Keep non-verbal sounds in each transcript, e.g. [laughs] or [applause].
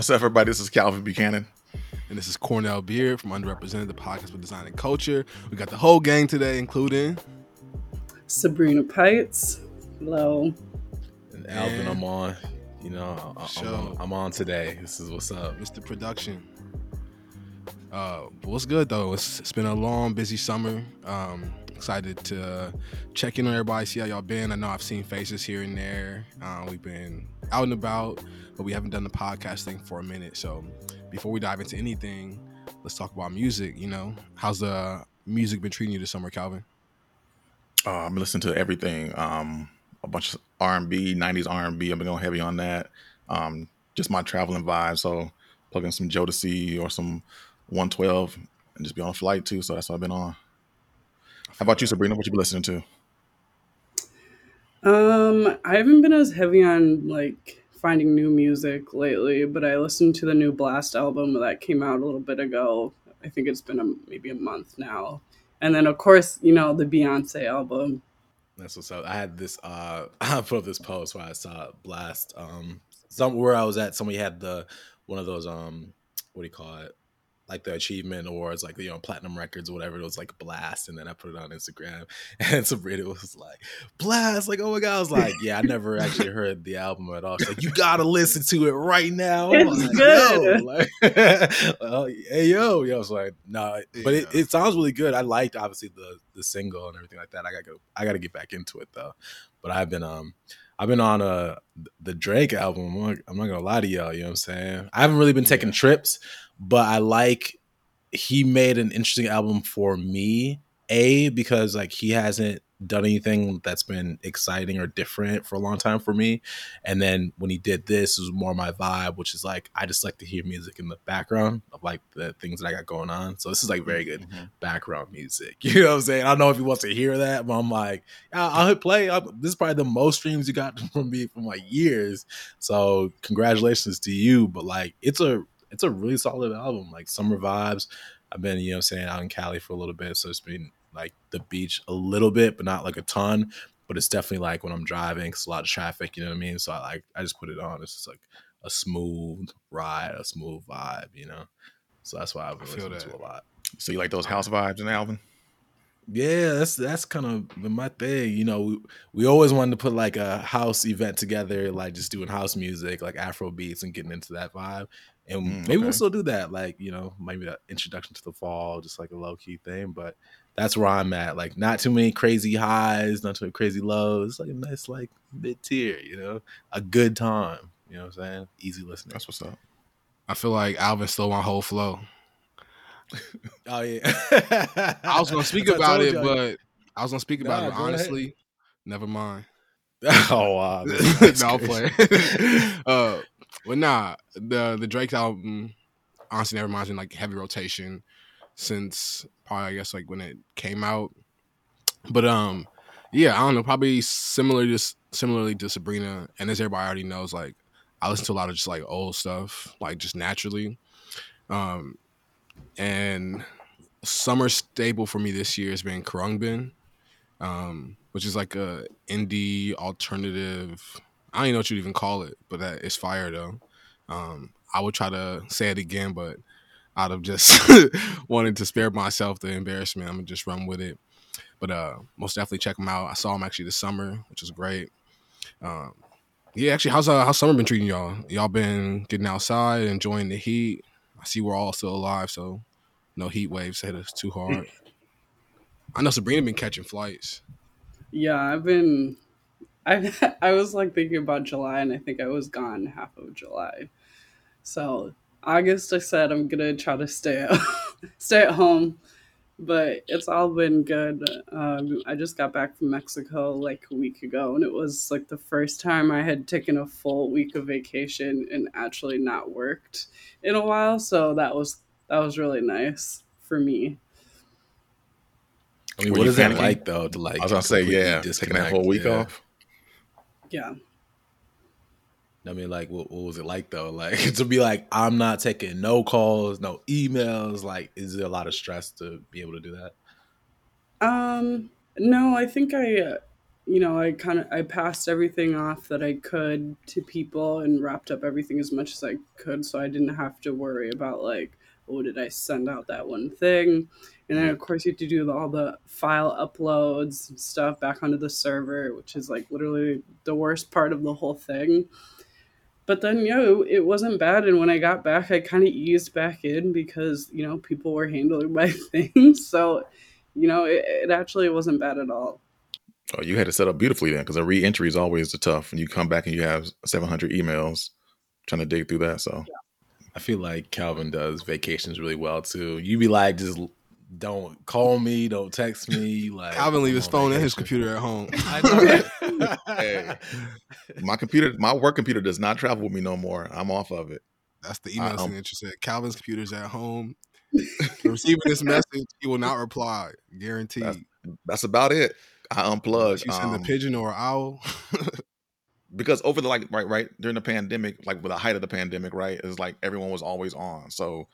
What's up, everybody? This is Calvin Buchanan. And this is Cornell Beard from Underrepresented, the podcast for design and culture. We got the whole gang today, including Sabrina Pites. Hello. And Alvin, I'm on. You know, I- I'm, on, I'm on today. This is what's up. Mr. Production. Uh, what's good though? It's, it's been a long, busy summer. Um, excited to check in on everybody, see how y'all been. I know I've seen faces here and there. Uh, we've been out and about, but we haven't done the podcast thing for a minute. So before we dive into anything, let's talk about music. You know, how's the music been treating you this summer, Calvin? Uh, I'm listening to everything. Um, a bunch of R and B, '90s R and B. I've been going heavy on that. Um, just my traveling vibe. So plugging some Jodeci or some 112 and just be on a flight too. So that's what I've been on. How about you, Sabrina? What you been listening to? Um, I haven't been as heavy on like finding new music lately, but I listened to the new Blxst album that came out a little bit ago. I think it's been a, maybe a month now. And then of course, you know, the Beyonce album. That's what's up. I had this. uh [laughs] I put up this post where I saw Blxst. Um, somewhere I was at, somebody had the one of those. Um, what do you call it? Like the achievement awards, like you know, platinum records or whatever. It was like Blxst, and then I put it on Instagram, [laughs] and Sabrina was like, "Blxst!" Like, oh my god! I was like, "Yeah, I never actually heard the album at all." She's like, "You gotta listen to it right now." I'm It's like, good. Yo, like, [laughs] hey yo, yo. I was like, "No," but it, Yeah. it sounds really good. I liked obviously the the single and everything like that. I gotta go. I gotta get back into it though. But I've been um I've been on uh the Drake album. I'm not, I'm not gonna lie to y'all. You know what I'm saying? I haven't really been taking trips, but I like he made an interesting album for me. A because like he hasn't done anything that's been exciting or different for a long time for me. And then when he did this, it was more my vibe, which is like I just like to hear music in the background of like the things that I got going on. So this is like very good mm-hmm. background music. [laughs] You know what I'm saying? I don't know if he wants to hear that, but I'm like, I'll, I'll hit play. i this is probably the most streams you got [laughs] from me from like years. So congratulations to you. But like, it's a it's a really solid album. Like summer vibes. I've been you know saying out in Cali for a little bit, so it's been like the beach a little bit, but not like a ton. But it's definitely like when I'm driving, it's a lot of traffic. You know what I mean? So I like I just put it on. It's just like a smooth ride, a smooth vibe. You know. So that's why I've been I feel listening that. to a lot. So you like those house vibes in the album? Yeah, that's that's kind of my thing. You know, we, we always wanted to put like a house event together, like just doing house music, like Afro beats, and getting into that vibe. And Mm, maybe we'll still do that, like you know, maybe that introduction to the fall, just like a low key thing. But that's where I'm at. Like, not too many crazy highs, not too many crazy lows. It's like a nice, like mid tier. You know, a good time. You know what I'm saying? Easy listening. That's what's up. I feel like Alvin stole my whole flow. Oh yeah. I was gonna speak That's what I about it, but I was gonna speak about Nah, it. Go ahead. honestly, never mind. [laughs] oh wow. [laughs] no, I'll play. [laughs] uh, but nah, the the Drake album honestly never mind's in like heavy rotation since probably I guess like when it came out. But um, yeah, I don't know. Probably similar to similarly to Sabrina, and as everybody already knows, like I listen to a lot of just like old stuff, like just naturally. Um, and summer staple for me this year has been Khruangbin, um, which is like a indie alternative. I don't even know what you'd even call it, but that it's fire though. Um, I would try to say it again, but out of just [laughs] wanting to spare myself the embarrassment, I'm gonna just run with it. But uh, most definitely check them out. I saw them actually this summer, which is great. Um, yeah, actually, how's uh, how's summer been treating y'all? Y'all been getting outside, enjoying the heat. I see we're all still alive, so no heat waves hit us too hard. [laughs] I know Sabrina been catching flights. Yeah, I've been I [laughs] I was like thinking about July and I think I was gone half of July. So August I said I'm gonna try to stay at [laughs] stay at home. But it's all been good. Um, I just got back from Mexico like a week ago, and it was like the first time I had taken a full week of vacation and actually not worked in a while. So that was that was really nice for me. I mean, Were what you is that like though? To like, I was gonna say, completely yeah, taking that whole week Yeah. off. Yeah. I mean, like, what, what was it like though? [laughs] Like to be like, I'm not taking no calls, no emails. Like, is there a lot of stress to be able to do that? Um, no, I think I, uh, you know, I kind of I passed everything off that I could to people and wrapped up everything as much as I could, so I didn't have to worry about like, oh, did I send out that one thing? And then of course you have to do all the file uploads and stuff back onto the server, which is like literally the worst part of the whole thing. But then, you know, it wasn't bad. And when I got back, I kind of eased back in because, you know, people were handling [laughs] my things. So, you know, it, it actually wasn't bad at all. Oh, you had to set up beautifully then, because a re-entry is always the tough. And you come back and you have 700 emails trying to dig through that. So, I feel like Calvin does vacations really well too. You be like, just don't call me, don't text me. Like Calvin leave I'm his on phone and his computer at home. I know, right? [laughs] Hey. my computer, my work computer does not travel with me no more. I'm off of it. That's the email um, signature said. Calvin's computer's at home. Receiving this [laughs] message, he will not reply. Guaranteed. That's about it. I unplugged. you send um, a pigeon or an owl. [laughs] because over the like right right during the pandemic like with the height of the pandemic right it's like everyone was always on so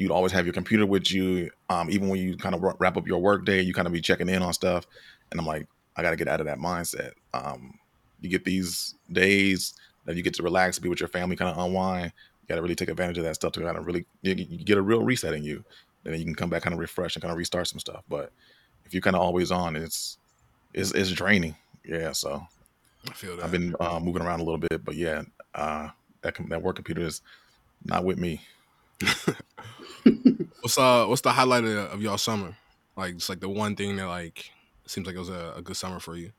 you'd always have your computer with you um even when you kind of wrap up your work day you kind of be checking in on stuff. And i'm like i gotta get out of that mindset. Um you get these days that you get to relax be with your family kind of unwind you gotta really take advantage of that stuff to kind of really you, you get a real reset in you. And then you can come back kind of refresh and kind of restart some stuff. But if you're kind of always on it's it's, it's draining. Yeah so I feel that. I've been uh, moving around a little bit, but yeah, uh, that that work computer is not with me. [laughs] what's uh what's the highlight of, of y'all summer? Like it's like the one thing that like seems like it was a, a good summer for you.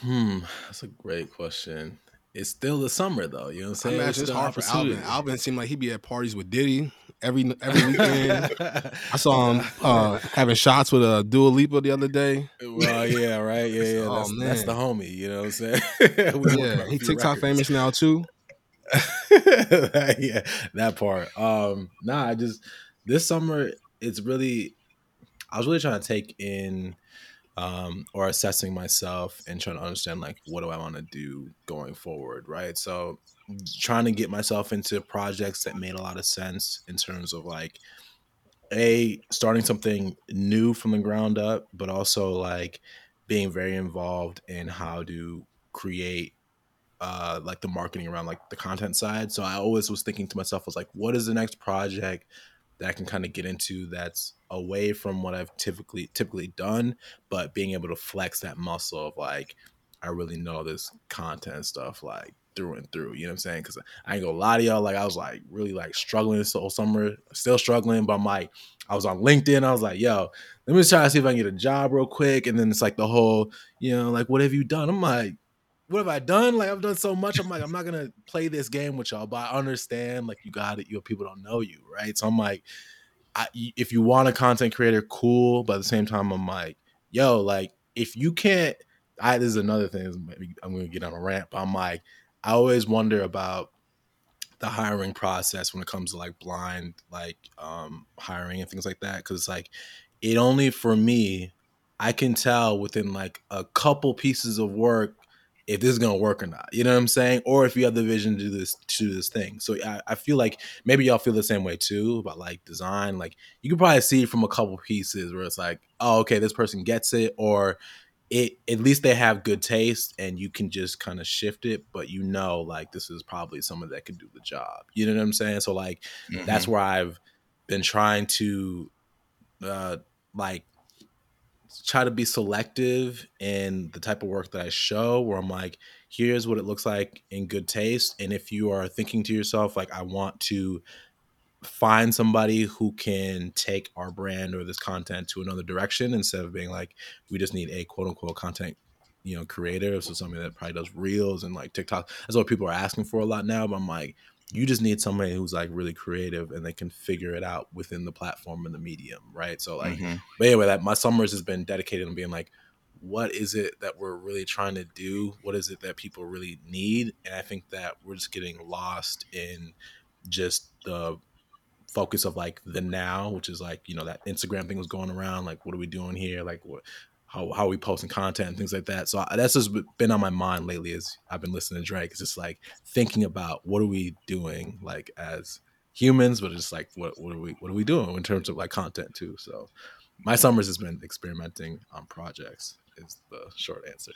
Hmm, that's a great question. It's still the summer though. You know what I'm I saying? imagine it's still hard for Alvin. Alvin seemed like he'd be at parties with Diddy every every [laughs] weekend. I saw him uh, having shots with a uh, Dua Lipa the other day. well, yeah, right. [laughs] Yeah, yeah. Oh, That's, that's the homie. You know what I'm saying? [laughs] Yeah, he TikTok records. famous now too. [laughs] yeah, that part. Um, nah, I just this summer it's really I was really trying to take in um or assessing myself and trying to understand like what do I want to do going forward, right? So trying to get myself into projects that made a lot of sense in terms of like a starting something new from the ground up, but also like being very involved in how to create uh like the marketing around like the content side. So I always was thinking to myself was like, what is the next project that I can kind of get into that's away from what I've typically typically done, but being able to flex that muscle of like, I really know this content stuff like through and through. You know what I'm saying? Because I ain't gonna lie to y'all, like I was like really like struggling this whole summer, still struggling, but I'm like, I was on LinkedIn. I was like, yo, let me try to see if I can get a job real quick. And then it's like the whole, you know, like, what have you done? I'm like, what have I done? Like I've done so much. I'm like, I'm not gonna play this game with y'all, but I understand like you got it. You people don't know you, right? So I'm like, I, if you want a content creator, cool. But at the same time, I'm like, yo, like if you can't, I this is another thing. I'm gonna get on a rant, I'm like, I always wonder about the hiring process when it comes to like blind like um hiring and things like that because like it only for me i can tell within like a couple pieces of work if this is gonna work or not you know what i'm saying? Or if you have the vision to do this to do this thing. So I, I feel like maybe y'all feel the same way too about like design. Like you can probably see from a couple pieces where it's like oh okay this person gets it or it at least they have good taste and you can just kind of shift it but you know like this is probably someone that could do the job. You know what i'm saying? So like Mm-hmm. that's where i've been trying to uh like try to be selective in the type of work that i show where i'm like here's what it looks like in good taste and if you are thinking to yourself like i want to find somebody who can take our brand or this content to another direction instead of being like we just need a quote unquote content you know creator so somebody that probably does reels and like tiktok. That's what people are asking for a lot now but i'm like you just need somebody who's like really creative and they can figure it out within the platform and the medium right so like Mhm. but anyway that my summers has been dedicated on being like what is it that we're really trying to do what is it that people really need and i think that we're just getting lost in just the focus of like the now, which is like you know that Instagram thing was going around. Like, what are we doing here? Like, what how how are we posting content and things like that. So I, that's just been on my mind lately as I've been listening to Drake. It's just like thinking about what are we doing like as humans, but it's like what what are we what are we doing in terms of like content too. So my summers has been experimenting on projects is the short answer.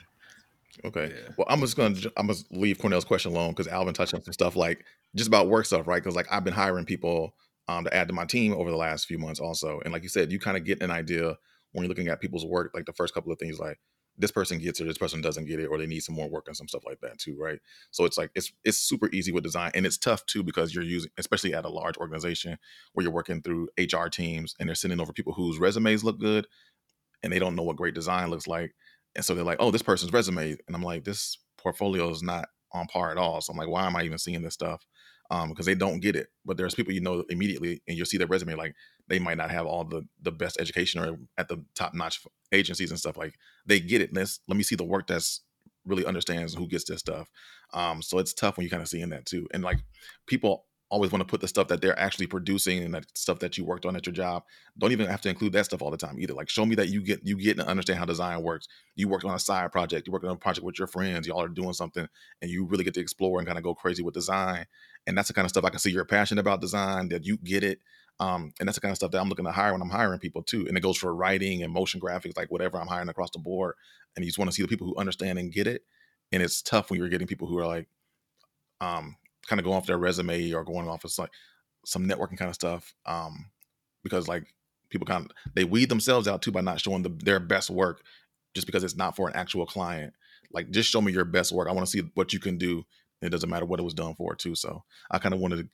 Okay. Yeah. Well, I'm just gonna I'm gonna leave Cornell's question alone because Alvin touched on some stuff like just about work stuff, right? Because like I've been hiring people um, to add to my team over the last few months, also, and like you said, you kind of get an idea when you're looking at people's work. Like the first couple of things, like this person gets it, this person doesn't get it, or they need some more work and some stuff like that too, right? So it's like it's it's super easy with design, and it's tough too because you're using, especially at a large organization where you're working through HR teams and they're sending over people whose resumes look good, and they don't know what great design looks like and so they're like, oh, this person's resume. And I'm like, this portfolio is not on par at all. So I'm like, why am I even seeing this stuff? Um, because they don't get it. But there's people you know immediately and you'll see their resume, like they might not have all the the best education or at the top notch agencies and stuff. Like they get it. Let's let me see the work that's really understands who gets this stuff. Um, so it's tough when you kind of seeing that too. And like people always want to put the stuff that they're actually producing and that stuff that you worked on at your job. Don't even have to include that stuff all the time either. Like show me that you get you get and understand how design works. You worked on a side project, you worked on a project with your friends, y'all are doing something and you really get to explore and kind of go crazy with design. And that's the kind of stuff I can see you're passionate about design, that you get it. Um, and that's the kind of stuff that I'm looking to hire when I'm hiring people too. And it goes for writing and motion graphics, like whatever I'm hiring across the board. And you just want to see the people who understand and get it. And it's tough when you're getting people who are like, um, kind of go off their resume or going off of like some networking kind of stuff um, because like people kind of they weed themselves out too by not showing the, their best work just because it's not for an actual client. Like just show me your best work. I want to see what you can do. It doesn't matter what it was done for too so i kind of wanted to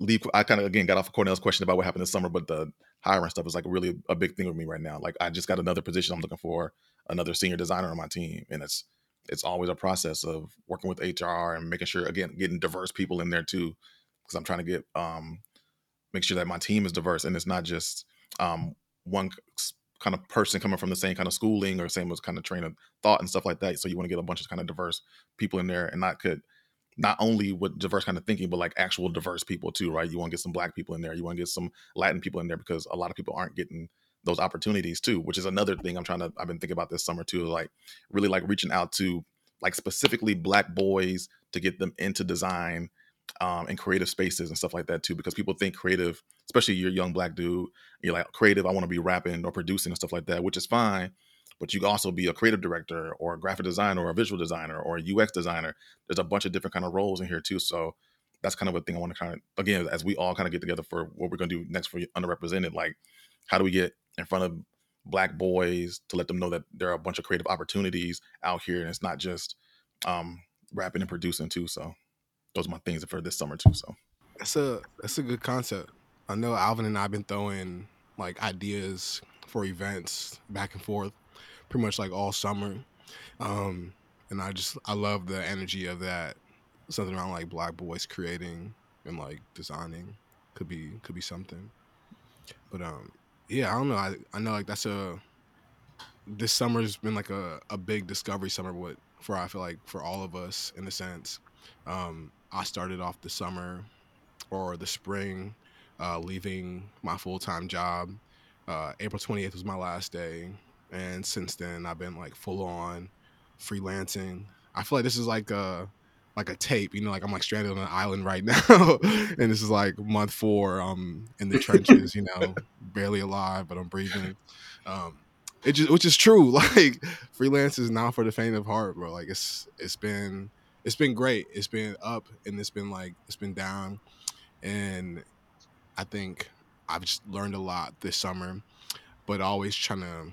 leave i kind of again got off of cornell's question about what happened this summer but the hiring stuff is like really a big thing with me right now. Like i just got another position i'm looking for another senior designer on my team and it's it's always a process of working with HR and making sure again getting diverse people in there too because I'm trying to get um make sure that my team is diverse and it's not just um one kind of person coming from the same kind of schooling or same kind of train of thought and stuff like that. So you want to get a bunch of kind of diverse people in there and not could not only with diverse kind of thinking but like actual diverse people too right? You want to get some black people in there. You want to get some latin people in there because a lot of people aren't getting those opportunities too, which is another thing I'm trying to I've been thinking about this summer too, like really like reaching out to like specifically black boys to get them into design um, and creative spaces and stuff like that too, because people think creative, especially you're a young black dude, you're like creative, I want to be rapping or producing and stuff like that, which is fine. But you can also be a creative director or a graphic designer or a visual designer or a UX designer. There's a bunch of different kind of roles in here too. So that's kind of a thing I want to kind of again, as we all kind of get together for what we're gonna do next for underrepresented, like how do we get in front of black boys to let them know that there are a bunch of creative opportunities out here and it's not just um, rapping and producing too. So those are my things for this summer too. So that's a that's a good concept. I know Alvin and I've been throwing like ideas for events back and forth pretty much like all summer. Um, and I just I love the energy of that. Something around like black boys creating and like designing could be could be something. But um yeah, I don't know. I, I know like that's a this summer's been like a, a big discovery summer with for I feel like for all of us in a sense. Um, I started off the summer or the spring, uh, leaving my full time job. Uh, April 28th was my last day, and since then I've been like full on freelancing. I feel like this is like a like a tape, you know, like I'm like stranded on an island right [laughs] now, and this is like month four. I'm in the trenches, you know, [laughs] barely alive, but I'm breathing. Um, it just, which is true. [laughs] Like freelance is not for the faint of heart, bro. Like it's, it's been, it's been great. It's been up and it's been like, it's been down, and I think I've just learned a lot this summer, but always trying to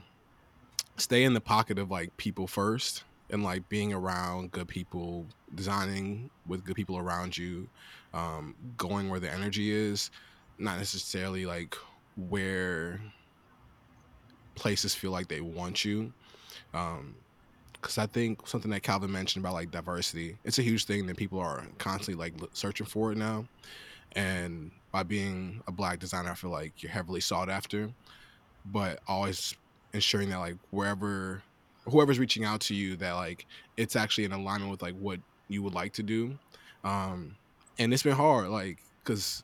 stay in the pocket of like people first and like being around good people, designing with good people around you, um, going where the energy is, not necessarily like where places feel like they want you. Um, because I think something that Calvin mentioned about like diversity, it's a huge thing that people are constantly like searching for it now. And by being a black designer, I feel like you're heavily sought after, but always ensuring that like wherever whoever's reaching out to you that like it's actually in alignment with like what you would like to do. Um and it's been hard like because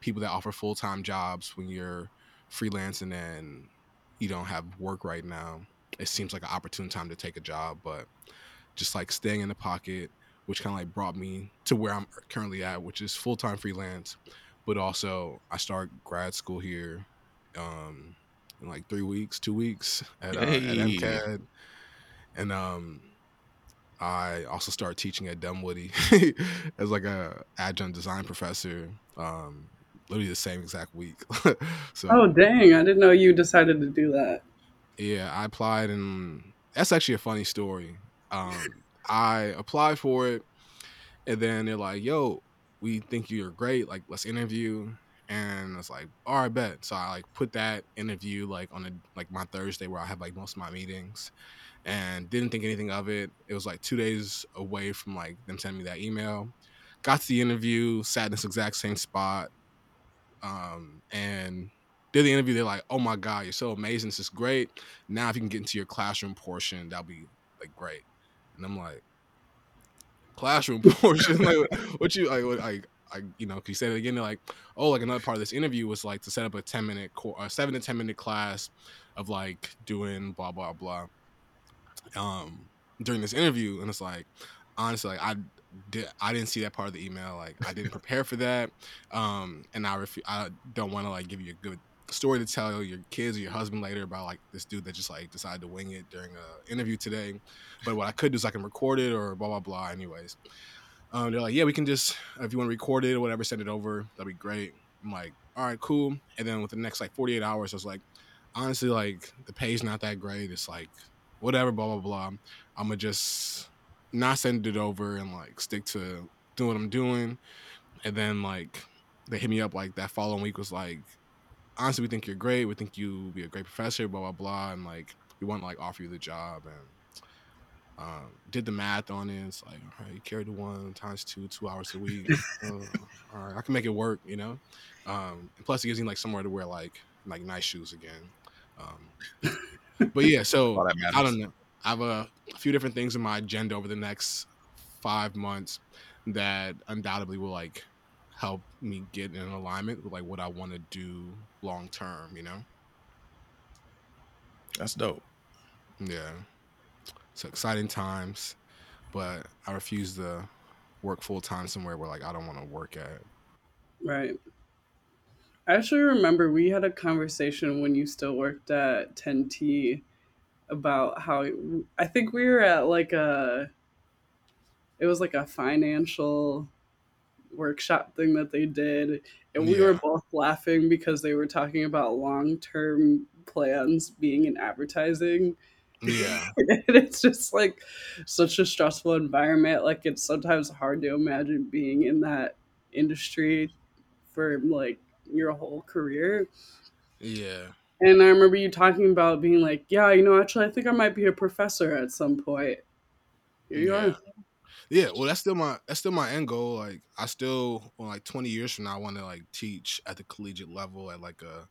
people that offer full-time jobs when you're freelancing and you don't have work right now it seems like an opportune time to take a job but just like staying in the pocket which kind of like brought me to where i'm currently at which is full-time freelance but also i start grad school here um in like three weeks two weeks at, uh, at mcad and um, I also started teaching at Dunwoody [laughs] as like a adjunct design professor. Um, literally the same exact week. [laughs] so, oh dang! I didn't know you decided to do that. Yeah, I applied, and that's actually a funny story. Um, I applied for it, and then they're like, "Yo, we think you're great. Like, let's interview." And it's like, "All right, bet." So I like put that interview like on a like my Thursday where I have like most of my meetings, and didn't think anything of it. It was like two days away from like them sending me that email. Got to the interview, sat in this exact same spot, um, and did the interview. They're like, "Oh my god, you're so amazing! This is great. Now, if you can get into your classroom portion, that'll be like great." And I'm like, "Classroom [laughs] portion? like, what you like? What, like, I, you know, you said it again. They're like, oh, like another part of this interview was like to set up a ten minute, a seven to ten minute class of like doing blah blah blah." Um, during this interview, and it's like honestly, like I did, I didn't see that part of the email. Like I didn't prepare for that, um, and I refu- I don't want to like give you a good story to tell your kids or your husband later about like this dude that just like decided to wing it during a interview today. But what I could do is I can record it or blah blah blah. Anyways, um, they're like, yeah, we can just if you want to record it or whatever, send it over. That'd be great. I'm like, all right, cool. And then with the next like 48 hours, I was like, honestly, like the pay's not that great. It's like whatever, blah blah blah. I'm gonna just not send it over and like stick to doing what I'm doing. And then like they hit me up like that following week was like, honestly, we think you're great. We think you be a great professor. Blah blah blah. And like we want to like offer you the job and. Um, did the math on it. It's like, all right, you carry the one times two, two hours a week. [laughs] uh, all right, I can make it work, you know. Um, plus, it gives me like somewhere to wear like like nice shoes again. Um, but yeah, so [laughs] I don't know. I have a, a few different things in my agenda over the next five months that undoubtedly will like help me get in alignment with like what I want to do long term, you know? That's dope. Yeah. It's exciting times, but I refuse to work full time somewhere where like I don't want to work at. Right. I actually remember we had a conversation when you still worked at 10T about how I think we were at like a it was like a financial workshop thing that they did and we yeah. were both laughing because they were talking about long-term plans being in advertising yeah [laughs] and it's just like such a stressful environment like it's sometimes hard to imagine being in that industry for like your whole career. Yeah. And I remember you talking about being like, yeah, you know, actually, I think I might be a professor at some point. Here you yeah. are. Yeah, well, that's still my that's still my end goal. Like, I still, well, like twenty years from now, I want to like teach at the collegiate level at like a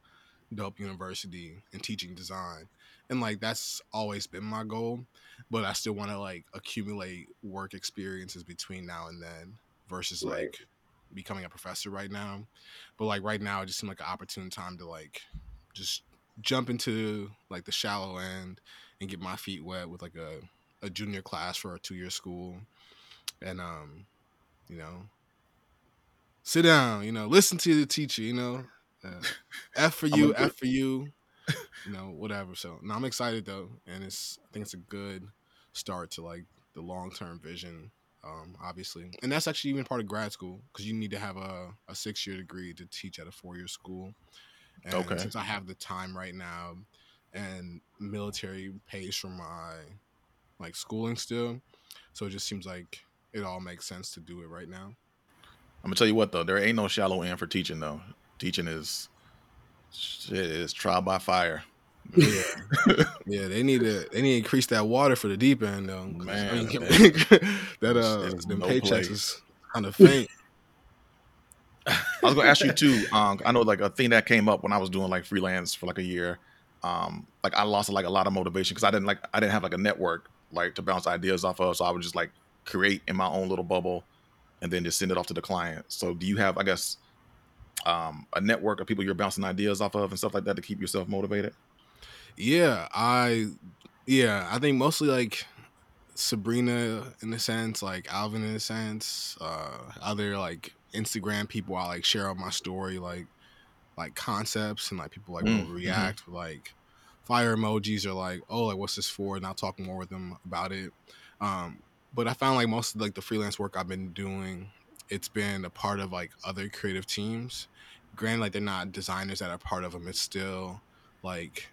dope university and teaching design, and like that's always been my goal. But I still want to like accumulate work experiences between now and then versus right. like becoming a professor right now. But like right now, it just seemed like an opportune time to like just jump into like the shallow end and get my feet wet with like a, a junior class for a two year school. And um, you know, sit down, you know, listen to the teacher, you know. Uh, F for [laughs] you, F for you, you know, whatever. So no, I'm excited though, and it's I think it's a good start to like the long term vision um, obviously, and that's actually even part of grad school because you need to have a, a six year degree to teach at a four year school. And okay. since I have the time right now, and military pays for my like schooling still, so it just seems like it all makes sense to do it right now. I'm gonna tell you what though, there ain't no shallow end for teaching though. Teaching is shit is trial by fire. Yeah, [laughs] yeah. They need to they need to increase that water for the deep end though. Man, I mean, [laughs] that uh, them no paychecks place. is kind of faint. I was gonna ask you too. Um, I know like a thing that came up when I was doing like freelance for like a year. Um, like I lost like a lot of motivation because I didn't like I didn't have like a network like to bounce ideas off of. So I would just like create in my own little bubble, and then just send it off to the client. So do you have I guess um, a network of people you're bouncing ideas off of and stuff like that to keep yourself motivated? Yeah, I yeah, I think mostly like Sabrina in a sense, like Alvin in a sense, uh other like Instagram people I like share on my story like like concepts and like people like mm, will mm-hmm. react mm-hmm. with like fire emojis or like, oh, like what's this for? And I'll talk more with them about it. Um, but I found like most of like the freelance work I've been doing, it's been a part of like other creative teams. Granted, like they're not designers that are part of them. It's still like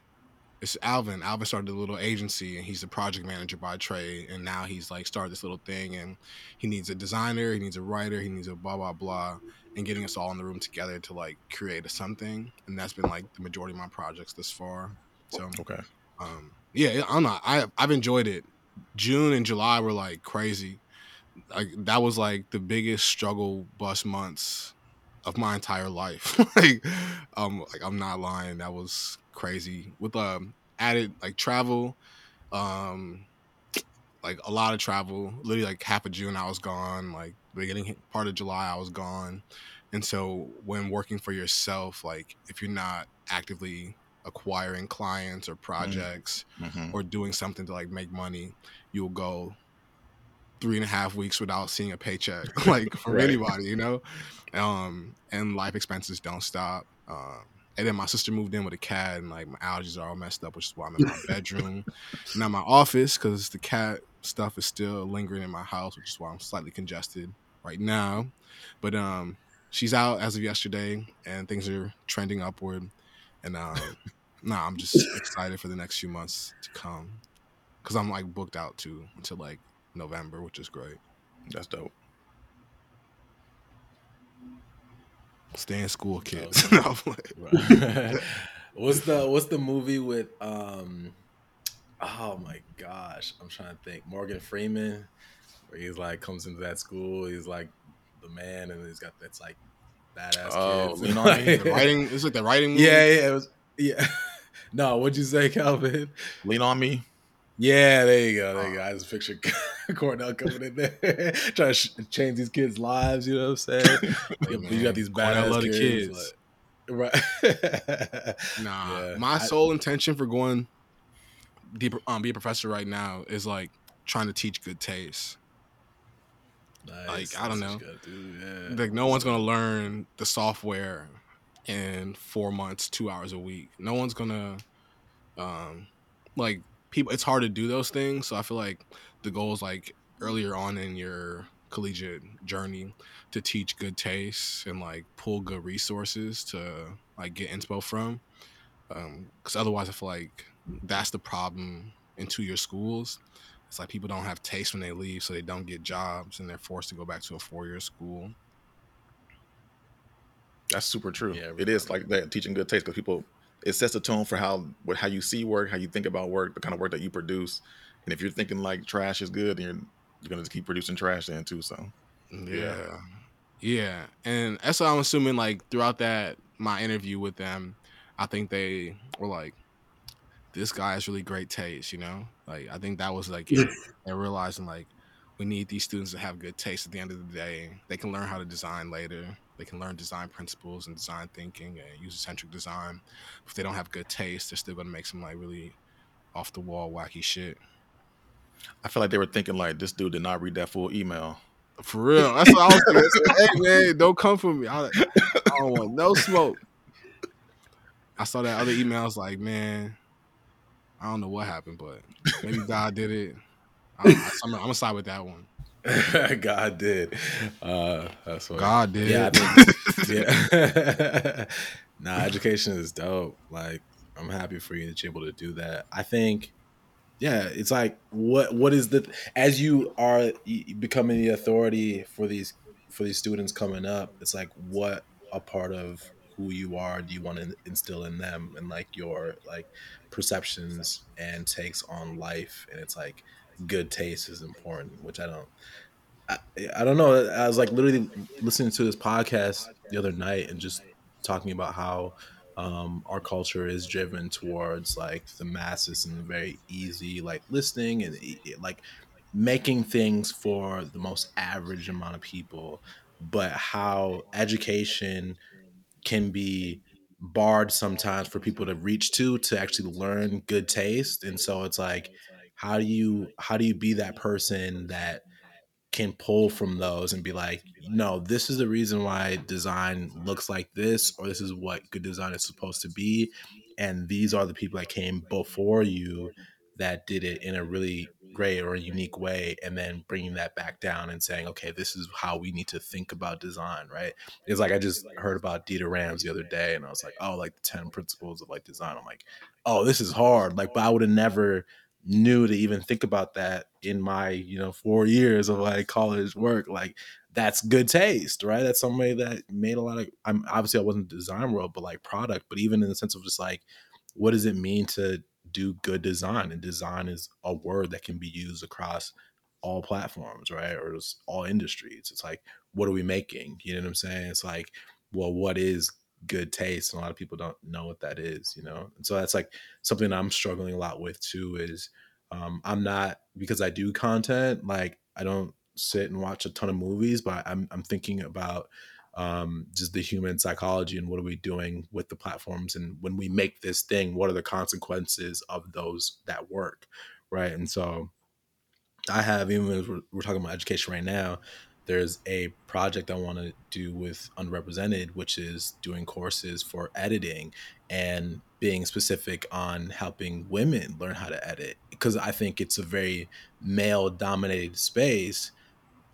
it's Alvin. Alvin started a little agency and he's a project manager by trade. And now he's like started this little thing and he needs a designer, he needs a writer, he needs a blah blah blah. And getting us all in the room together to like create a something. And that's been like the majority of my projects thus far. So Okay. um yeah, I'm not I I've enjoyed it. June and July were like crazy. Like that was like the biggest struggle bus months of my entire life. [laughs] like um like I'm not lying, that was crazy. With um added like travel, um like a lot of travel. Literally like half of June I was gone, like beginning part of July I was gone. And so when working for yourself, like if you're not actively acquiring clients or projects Mhm. or doing something to like make money, you'll go three and a half weeks without seeing a paycheck, [laughs] like [laughs] from Right. anybody, you know. Um, and life expenses don't stop. Um, and then my sister moved in with a cat, and like my allergies are all messed up, which is why I'm in my [laughs] bedroom, not my office, because the cat stuff is still lingering in my house, which is why I'm slightly congested right now. But um, she's out as of yesterday, and things are trending upward. And um, [laughs] nah, I'm just excited for the next few months to come, because I'm like booked out too until like November, which is great. That's dope. Stay in school, kids. [laughs] No, I'm like- Right. [laughs] what's the what's the movie with um oh my gosh i'm trying to think morgan freeman where he's like comes into that school he's like the man and he's got that's like badass Oh, kids Lean on Me? the writing, it's like the writing. movie. yeah yeah it was yeah [laughs] no what'd you say calvin Lean on me. yeah there you go there you go i just picture [laughs] cornell coming in there [laughs] trying to sh- change these kids lives you know what i'm saying [laughs] you got these bad badass love the kids, kids. like- right Nah, Yeah. my I- sole intention for going deep, um, be a professor right now is like trying to teach good taste. Nice. I don't That's know. what you gotta do, yeah. Like no one's gonna learn the software in four months, two hours a week. No one's gonna, um, like people. It's hard to do those things. So I feel like the goal is like earlier on in your collegiate journey to teach good taste and like pull good resources to like get inspo from. Um, because otherwise, I feel like that's the problem in two year schools. It's like people don't have taste when they leave, so they don't get jobs, and they're forced to go back to a four year school. That's super true. Yeah, it is like that teaching good taste because people it sets the tone for how what how you see work, how you think about work, the kind of work that you produce. And if you're thinking like trash is good, then you're you're gonna just keep producing trash then too. So Yeah. Yeah. And that's what I'm assuming like throughout that my interview with them, I think they were like, This guy has really great taste, you know? Like I think that was like it. and realizing like we need these students to have good taste at the end of the day. They can learn how to design later. They can learn design principles and design thinking and user centric design. If they don't have good taste, they're still gonna make some like really off the wall wacky shit. I feel like they were thinking like this dude did not read that full email. For real. That's what I was thinking. hey man, don't come for me. I, I don't want no smoke. I saw that other email. I was like, man, I don't know what happened, but maybe God did it. I, I, I'm, I'm gonna side with that one. [laughs] God did. Uh, that's what. God did. Yeah, [laughs] think, yeah. [laughs] nah, education is dope. Like, I'm happy for you that you're able to do that. I think, yeah, it's like what what is the as you are becoming the authority for these for these students coming up. It's like what a part of who you are do you want to instill in them and like your like perceptions and takes on life and it's like good taste is important which i don't I, I don't know. I was like literally listening to this podcast the other night and just talking about how um, our culture is driven towards like the masses and the very easy like listening and like making things for the most average amount of people, but how education can be barred sometimes for people to reach to to actually learn good taste and so it's like how do you how do you be that person that can pull from those and be like, no, this is the reason why design looks like this, or this is what good design is supposed to be. and these are the people that came before you that did it in a really great or unique way and then bringing that back down and saying okay this is how we need to think about design right it's like i just heard about dieter rams the other day and i was like oh like the 10 principles of like design i'm like oh this is hard like but i would have never knew to even think about that in my you know four years of like college work like that's good taste right? That's somebody that made a lot of i'm obviously i wasn't design world but like product but even in the sense of just like what does it mean to do good design? And design is a word that can be used across all platforms right? Or just all industries. It's like what are we making? You know what i'm saying? It's like well what is good taste and a lot of people don't know what that is you know? And so that's like something i'm struggling a lot with too is um, i'm not because i do content like i don't sit and watch a ton of movies but i'm, I'm thinking about um, just the human psychology and what are we doing with the platforms and when we make this thing what are the consequences of those that work right? And so i have even we're, we're talking about education right now there's a project i want to do with Unrepresented, which is doing courses for editing and being specific on helping women learn how to edit. Because i think it's a very male dominated space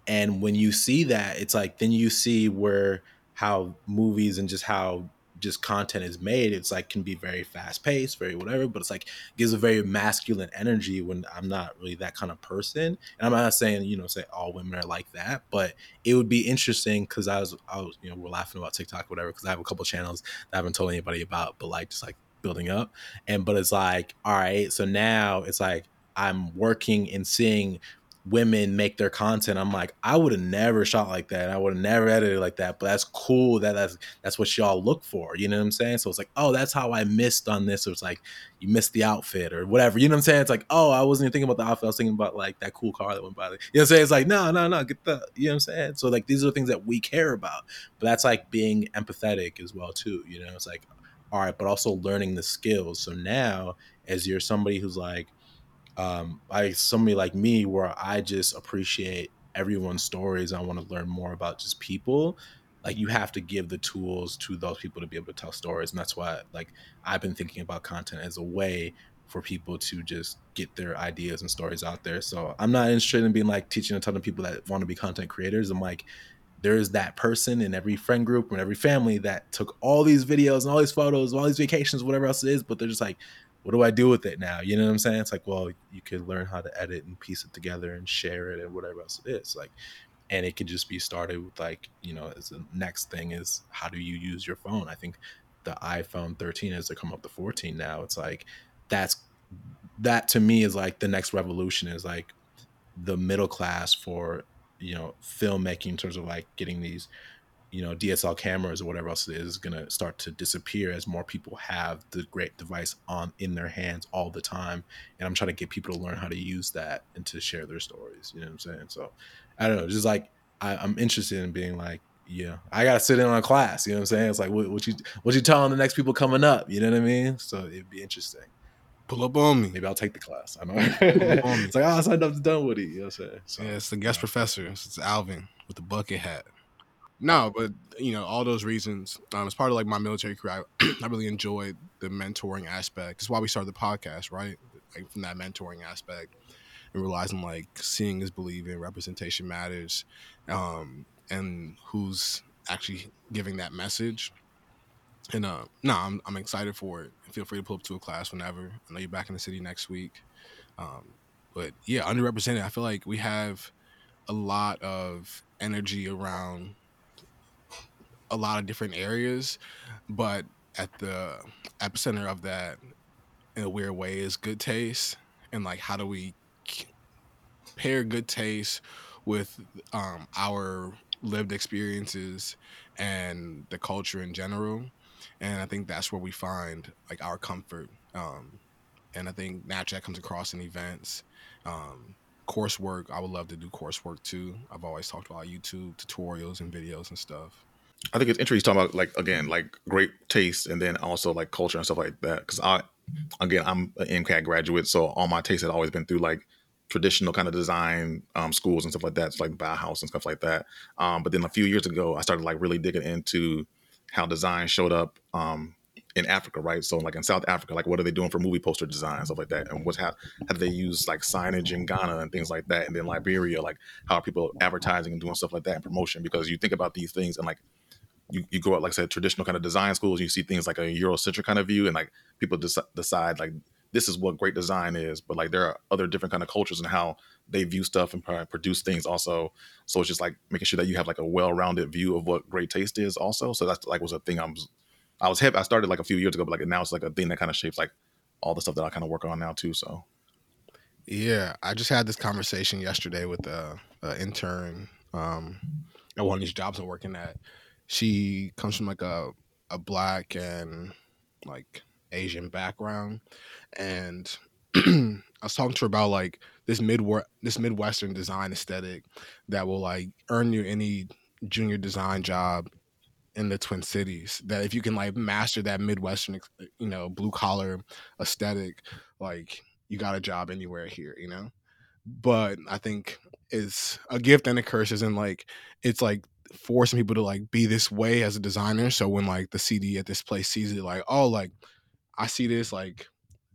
and when you see that it's like then you see where how movies and just how just content is made it's like can be very fast paced very whatever but it's like gives a very masculine energy when i'm not really that kind of person. And i'm not saying you know say all women are like that but it would be interesting because i was i was you know we're laughing about tiktok whatever because i have a couple channels that i haven't told anybody about but like just like building up. And but it's like all right so now it's like i'm working and seeing women make their content i'm like i would have never shot like that. I would have never edited like that but that's cool that that's that's what y'all look for you know what i'm saying? So it's like oh that's how i missed on this. Or it's like you missed the outfit or whatever you know what i'm saying? It's like oh i wasn't even thinking about the outfit i was thinking about like that cool car that went by. You know what i'm saying? It's like no no no get the you know what i'm saying? So like these are things that we care about but that's like being empathetic as well too you know? It's like all right but also learning the skills. So now as you're somebody who's like um, I somebody like me where I just appreciate everyone's stories. I want to learn more about just people. Like you have to give the tools to those people to be able to tell stories, and that's why like I've been thinking about content as a way for people to just get their ideas and stories out there. So I'm not interested in being like teaching a ton of people that want to be content creators. I'm like, there's that person in every friend group and every family that took all these videos and all these photos, and all these vacations, whatever else it is, but they're just like, what do I do with it now? You know what I'm saying? It's like, well, you could learn how to edit and piece it together and share it and whatever else it is. Like, and it could just be started with like, you know, as the next thing is how do you use your phone? I think the iPhone 13 has to come up to 14 now. It's like that's that to me is like the next revolution is like the middle class for you know filmmaking in terms of like getting these you know DSL cameras or whatever else it is, is going to start to disappear as more people have the great device on in their hands all the time. And I'm trying to get people to learn how to use that and to share their stories. You know what I'm saying? So I don't know, just like I, am interested in being like, yeah, I gotta sit in on a class. You know what I'm saying? It's like what, what you what you telling the next people coming up. You know what I mean? So it'd be interesting. Pull up on me. Maybe I'll take the class. I know. [laughs] it's like, oh, I signed up to Dunwoody. You know what I'm saying? So, yeah, it's the guest professor. It's Alvin with the bucket hat. No, but you know all those reasons. Um, as part of like my military career, I, [clears throat] I really enjoyed the mentoring aspect. That's why we started the podcast, right? Like from that mentoring aspect and realizing like seeing is believing, representation matters, um, and who's actually giving that message. And uh, no, I'm I'm excited for it. Feel free to pull up to a class whenever. I know you're back in the city next week. Um, but yeah, underrepresented. I feel like we have a lot of energy around a lot of different areas, but at the epicenter of that, in a weird way, is good taste and like how do we pair good taste with um, our lived experiences and the culture in general. And i think that's where we find like our comfort um, and i think naturally comes across in events um, coursework i would love to do coursework too. I've always talked about youtube tutorials and videos and stuff I think it's interesting talking about like again like great taste and then also like culture and stuff like that. Because I again I'm an MCAD graduate, so all my taste had always been through like traditional kind of design um, schools and stuff like that, it's like Bauhaus and stuff like that. Um, but then a few years ago, I started like really digging into how design showed up um, in Africa, right? So like in South Africa, like what are they doing for movie poster design, stuff like that, and what's how how do they use like signage in Ghana and things like that, and then Liberia, like how are people advertising and doing stuff like that and promotion? Because you think about these things and like you, you go out like I said traditional kind of design schools, you see things like a Eurocentric kind of view, and like people des- decide like this is what great design is, but like there are other different kind of cultures and how they view stuff and produce things also. So it's just like making sure that you have like a well-rounded view of what great taste is also. So that's like was a thing I'm I was heavy. I started like a few years ago, but like now it's like a thing that kind of shapes like all the stuff that I kind of work on now too. So yeah, I just had this conversation yesterday with a, a intern um, at one of these jobs I'm working at. She comes from like a a black and like Asian background, and [clears throat] I was talking to her about like this mid this midwestern design aesthetic that will like earn you any junior design job in the Twin Cities. That if you can like master that Midwestern, you know, blue collar aesthetic, like you got a job anywhere here, you know. But I think it's a gift and a curse, is in like it's like forcing people to like be this way as a designer. So when like the CD at this place sees it, like oh, like I see this like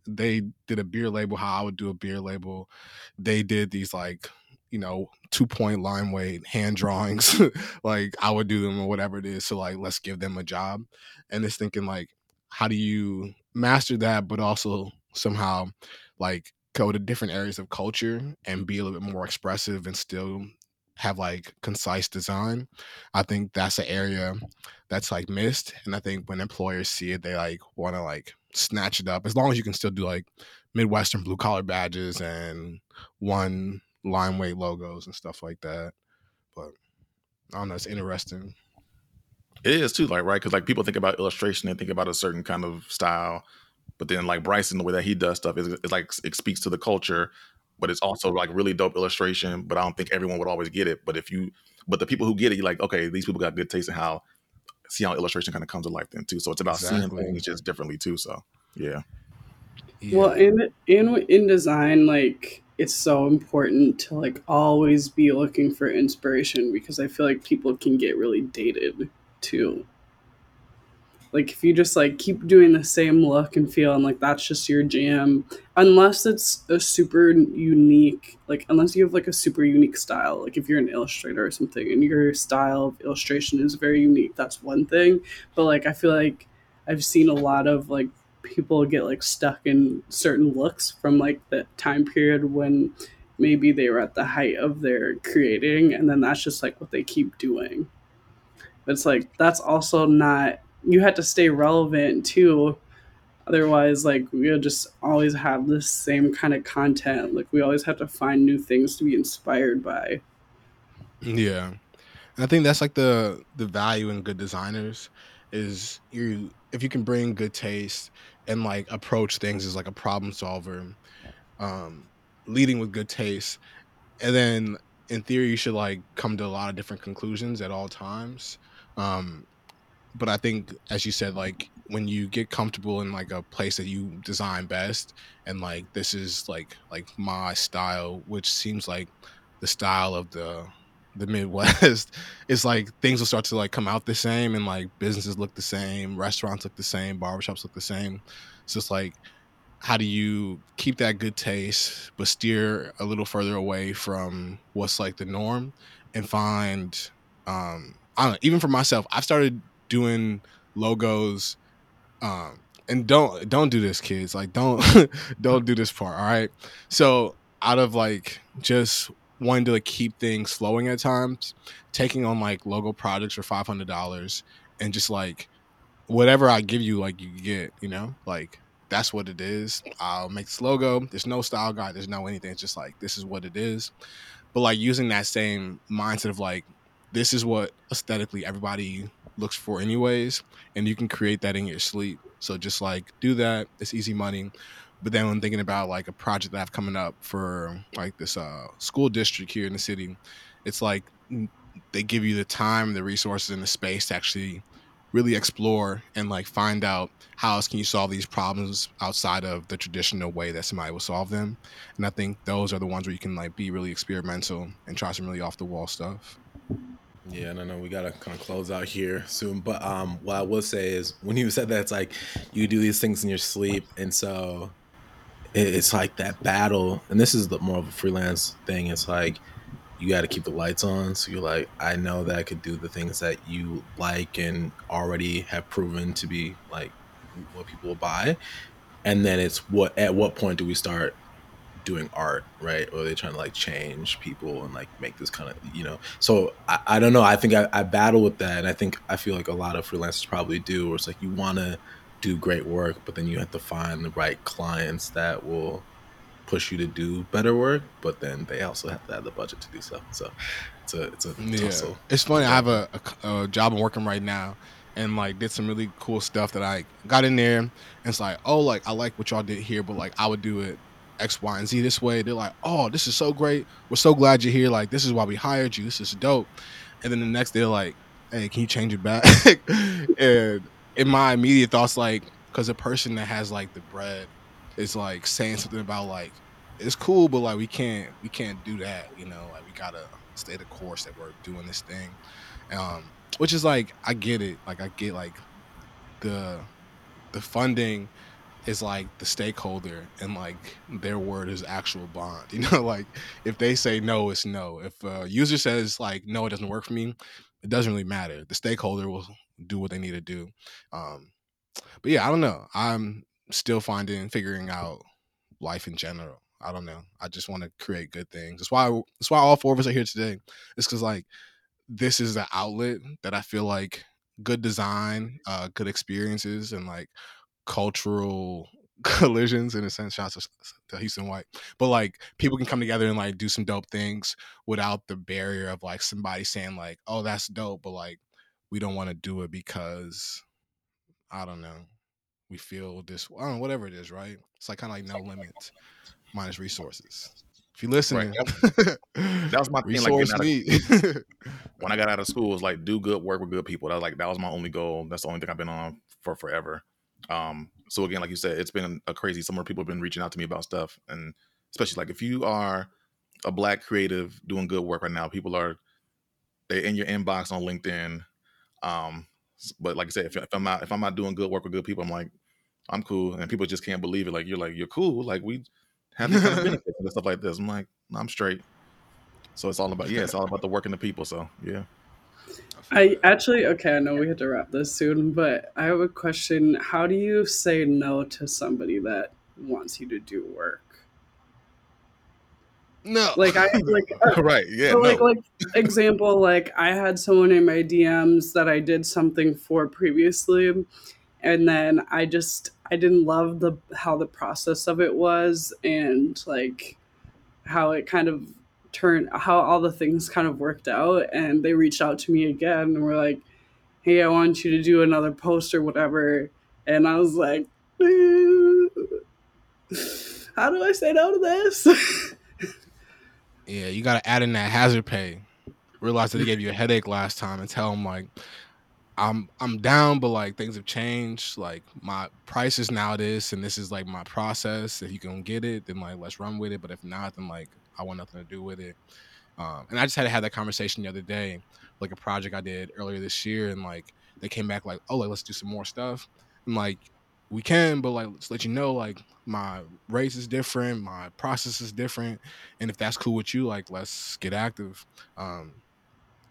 they did a beer label how I would do a beer label. They did these like you know, two point line weight hand drawings, [laughs] like I would do them or whatever it is. So like, let's give them a job. And it's thinking like, how do you master that, but also somehow like go to different areas of culture and be a little bit more expressive and still have like concise design. I think that's an area that's like missed. And I think when employers see it, they like want to like snatch it up as long as you can still do like Midwestern blue collar badges and one line weight logos and stuff like that. But I don't know, it's interesting. It is too, like right, because like people think about illustration, and think about a certain kind of style, but then like Bryson, the way that he does stuff is, is like it speaks to the culture, but it's also like really dope illustration. But I don't think everyone would always get it. But if you, but the people who get it, you're like, okay, these people got good taste in how see how illustration kind of comes to life then too. So it's about exactly. seeing things just differently too. So yeah. yeah. Well, in in in design, like it's so important to like always be looking for inspiration because I feel like people can get really dated too. Like if you just like keep doing the same look and feel and like that's just your jam, unless it's a super unique, like unless you have like a super unique style, like if you're an illustrator or something and your style of illustration is very unique, that's one thing. But like I feel like I've seen a lot of like people get like stuck in certain looks from like the time period when maybe they were at the height of their creating and then that's just like what they keep doing it's like that's also not you had to stay relevant too. Otherwise like we'll just always have the same kind of content. Like we always have to find new things to be inspired by. Yeah. I think that's like the the value in good designers is you if you can bring good taste and like approach things as like a problem solver, um, leading with good taste, and then in theory you should like come to a lot of different conclusions at all times. Um, but I think, as you said, like when you get comfortable in like a place that you design best, and like this is like like my style, which seems like the style of the the Midwest, [laughs] it's like things will start to like come out the same and like businesses look the same, restaurants look the same, barbershops look the same. It's just like how do you keep that good taste but steer a little further away from what's like the norm and find um I don't know, even for myself, I've started doing logos um and don't don't do this kids like don't [laughs] don't do this part all right so out of like just wanting to like keep things flowing at times, taking on like logo projects for five hundred dollars and just like whatever I give you, like you get, you know, like that's what it is. I'll make this logo. There's no style guide. There's no anything. It's just like this is what it is. But like using that same mindset of like this is what aesthetically everybody looks for anyways, and you can create that in your sleep. So just like do that. It's easy money. But then when thinking about like a project that I have coming up for like this uh, school district here in the city, it's like they give you the time, the resources, and the space to actually really explore and like find out how else can you solve these problems outside of the traditional way that somebody will solve them. And I think those are the ones where you can like be really experimental and try some really off the wall stuff. Yeah, no, no, we gotta kind of close out here soon. But um, what I will say is, when you said that, it's like you do these things in your sleep, and so it's like that battle. And this is the more of a freelance thing. It's like you got to keep the lights on. So you're like, I know that I could do the things that you like and already have proven to be like what people will buy. And then it's what at what point do we start doing art, right? Or are they trying to like change people and like make this kind of, you know? So I, I don't know. I think I, I battle with that. And I think I feel like a lot of freelancers probably do, where it's like you want to do great work, but then you have to find the right clients that will push you to do better work, but then they also have to have the budget to do so. So it's a it's a Yeah, tussle. it's funny. I have a, a, a job I'm working right now, and like did some really cool stuff that I got in there. And it's like, oh, like I like what y'all did here, but like I would do it X, Y, and Z this way. They're like, oh, this is so great. We're so glad you're here. Like this is why we hired you. This is dope. And then the next day, like, hey, can you change it back? [laughs] and in my immediate thoughts, like, because a person that has like the bread is like saying something about like it's cool, but like we can't we can't do that. You know, like we gotta stay the course that we're doing this thing. Um, which is like I get it. Like I get like the the funding is like the stakeholder and like their word is actual bond. [laughs] You know, like if they say no, it's no. If a user says like no, it doesn't work for me, it doesn't really matter. The stakeholder will do what they need to do. Um, but yeah, I don't know. I'm still finding figuring out life in general. I don't know. I just want to create good things. That's why that's why all four of us are here today. It's because like this is the outlet that I feel like good design, uh, good experiences, and like cultural [laughs] collisions in a sense. Shout out to, to Houston White, but like people can come together and like do some dope things without the barrier of like somebody saying like, "Oh, that's dope," but like we don't want to do it because I don't know. We feel this, I don't know, whatever it is, right? It's like kind of like no limits minus resources. If you're listening, [laughs] That was my thing, like, resource getting me. [laughs] when I got out of school, it was like do good work with good people. That was like that was my only goal. That's the only thing I've been on for forever. Um, so again, like you said, it's been a crazy summer. People have been reaching out to me about stuff, and especially like if you are a black creative doing good work right now, people are they in your inbox on LinkedIn. Um, but like I said, if, if I'm not if I'm not doing good work with good people, I'm like I'm cool, and people just can't believe it. Like you're like you're cool. Like we have these kind of [laughs] benefits and stuff like this. I'm like I'm straight. So it's all about yeah, it's all about the work and the people. So yeah. I actually okay, I know we have to wrap this soon, but I have a question. How do you say no to somebody that wants you to do work? no, Like I [laughs] like uh, right. Yeah. so like like example, like I had someone in my DMs that I did something for previously, and then I just I didn't love the how the process of it was and like how it kind of turned how all the things kind of worked out and they reached out to me again and were like hey i want you to do another post or whatever and i was like how do i say no to this yeah, you got to add in that hazard pay. Realize that they gave you a headache last time, and tell them like, I'm I'm down, but like things have changed. Like my price is now this, and this is like my process. If you can get it, then like let's run with it. But if not, then like I want nothing to do with it. Um, and I just had to have that conversation the other day, like a project I did earlier this year, and like they came back like, oh, like let's do some more stuff. I'm like, we can, but like let's let you know, like my race is different, my process is different, and if that's cool with you, like let's get active. Um,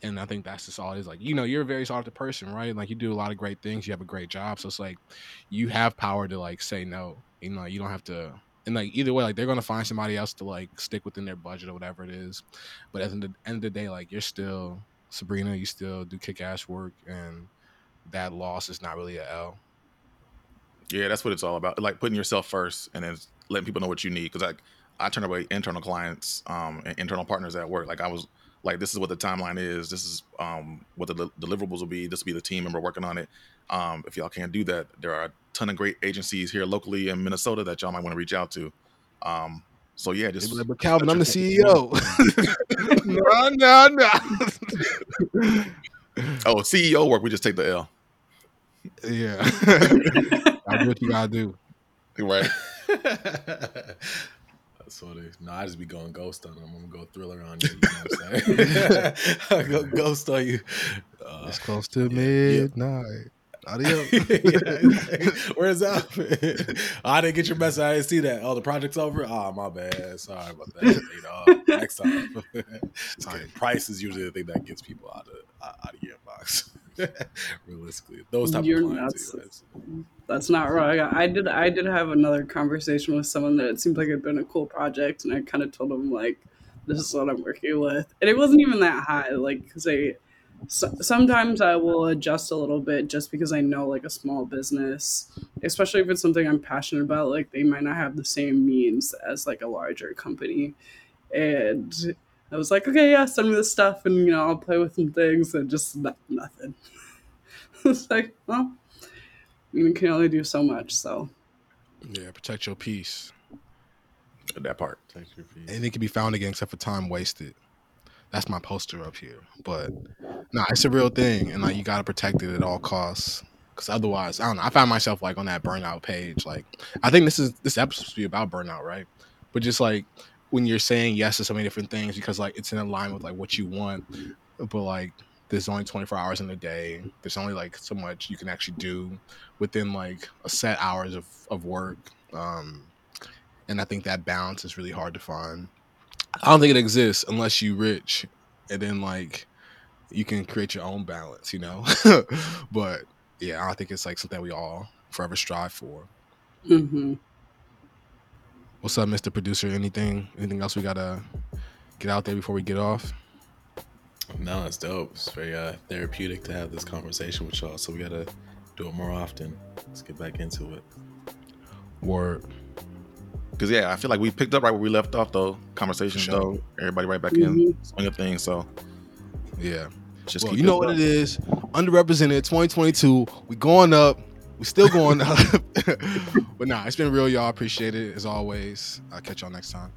and I think that's just all it is. Like, you know, you're a very sought person, right? Like you do a lot of great things, you have a great job. So it's like you have power to like say no. You know, you don't have to and like either way, like they're gonna find somebody else to like stick within their budget or whatever it is. But at the end of the day, like you're still Sabrina, you still do kick ass work and that loss is not really a L. Yeah, that's what it's all about. Like putting yourself first and then letting people know what you need. Because like I turn away internal clients um, and internal partners at work. Like I was like, this is what the timeline is. This is um, what the del- deliverables will be. This will be the team member working on it. Um, if y'all can't do that, there are a ton of great agencies here locally in Minnesota that y'all might want to reach out to. Um, so yeah, just like, but Calvin, I'm the CEO. no, no, no. oh CEO work. We just take the L. Yeah. [laughs] Gotta do what you gotta do. Right. [laughs] That's funny. No, I just be going ghost on them. I'm gonna go thriller on you. You know what I'm saying? [laughs] [laughs] I go ghost on you. Uh, It's close to yeah, yeah. midnight. Adios. [laughs] Yeah. Where's that? I didn't get your message. I didn't see that. Oh, the project's over. Oh, my bad. Sorry about that. You know, next time. Sorry. Price is usually the thing that gets people out of out of your inbox. [laughs] Realistically, those type You're of clients. nuts. That's not right. I did. I did have another conversation with someone that it seemed like it'd been a cool project, and I kind of told them like, "This is what I'm working with," and it wasn't even that high. Like, because I so, sometimes I will adjust a little bit just because I know like a small business, especially if it's something I'm passionate about. Like, they might not have the same means as like a larger company, and I was like, "Okay, yeah, send me the stuff, and you know, I'll play with some things," and just no- nothing. [laughs] it's like, well you can only do so much. So yeah, protect your peace. That part. Take your peace. And it can be found again except for time wasted. That's my poster up here. But nah, it's a real thing. And like you gotta protect it at all costs. Cause otherwise, I don't know. I found myself like on that burnout page. Like I think this is this episode should be about burnout, right? But just like when you're saying yes to so many different things because like it's in line with like what you want, but like there's only 24 hours in a day. There's only like so much you can actually do within like a set hours of, of work. Um, and I think that balance is really hard to find. I don't think it exists unless you rich, and then like you can create your own balance, you know. [laughs] but yeah, I think it's like something we all forever strive for. hmm What's up, Mr. Producer? Anything? Anything else we gotta get out there before we get off? No, it's dope. It's very uh, therapeutic to have this conversation with y'all. So we gotta do it more often. Let's get back into it. Word. Because yeah, I feel like we picked up right where we left off though. Conversation Sure. though. Everybody right back Mhm. in swing of things. So Yeah. just well, keep you know this what it is. Underrepresented 2022. We going up. We still going up. [laughs] [laughs] but nah, it's been real, y'all. Appreciate it as always. I'll catch y'all next time.